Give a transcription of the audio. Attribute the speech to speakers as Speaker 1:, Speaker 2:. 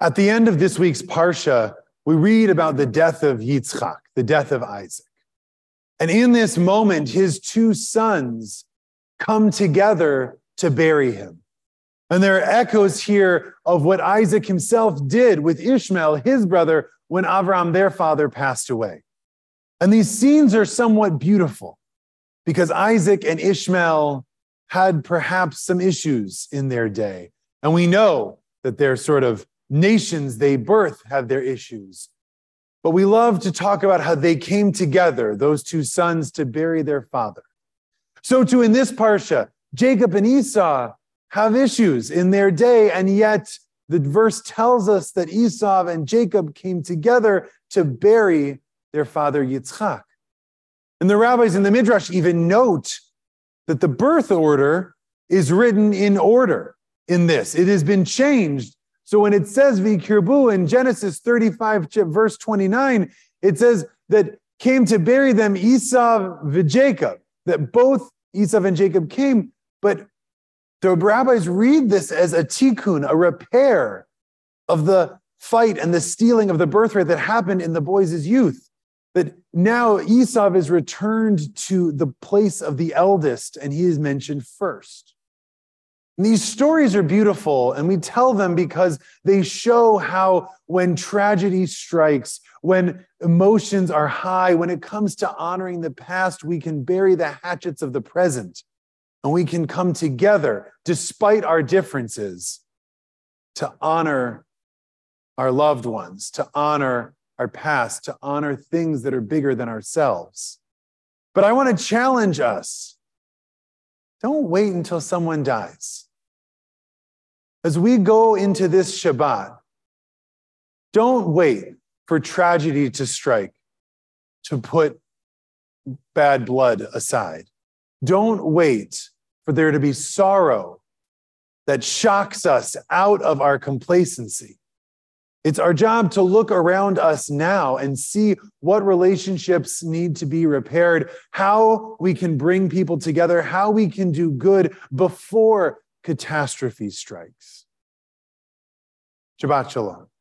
Speaker 1: At the end of this week's Parsha, we read about the death of Yitzchak, the death of Isaac. And in this moment, his two sons come together to bury him. And there are echoes here of what Isaac himself did with Ishmael, his brother, when Avram, their father, passed away. And these scenes are somewhat beautiful because Isaac and Ishmael had perhaps some issues in their day. And we know that they're sort of nations they birth have their issues. But we love to talk about how they came together, those two sons, to bury their father. So, too, in this parsha, Jacob and Esau have issues in their day, and yet the verse tells us that Esau and Jacob came together to bury their father Yitzchak. And the rabbis in the Midrash even note that the birth order is written in order in this. It has been changed. So when it says Vayikberu in Genesis 35, verse 29, it says that came to bury them Esau and Jacob, that both Esau and Jacob came, but the rabbis read this as a tikkun, a repair of the fight and the stealing of the birthright that happened in the boys' youth. That now Esau is returned to the place of the eldest, and he is mentioned first. These stories are beautiful, and we tell them because they show how when tragedy strikes, when emotions are high, when it comes to honoring the past, we can bury the hatchets of the present and we can come together despite our differences to honor our loved ones, to honor our past, to honor things that are bigger than ourselves. But I want to challenge us don't wait until someone dies. As we go into this Shabbat, don't wait for tragedy to strike to put bad blood aside. Don't wait for there to be sorrow that shocks us out of our complacency. It's our job to look around us now and see what relationships need to be repaired, how we can bring people together, how we can do good before catastrophe strikes. Shabbat Shalom.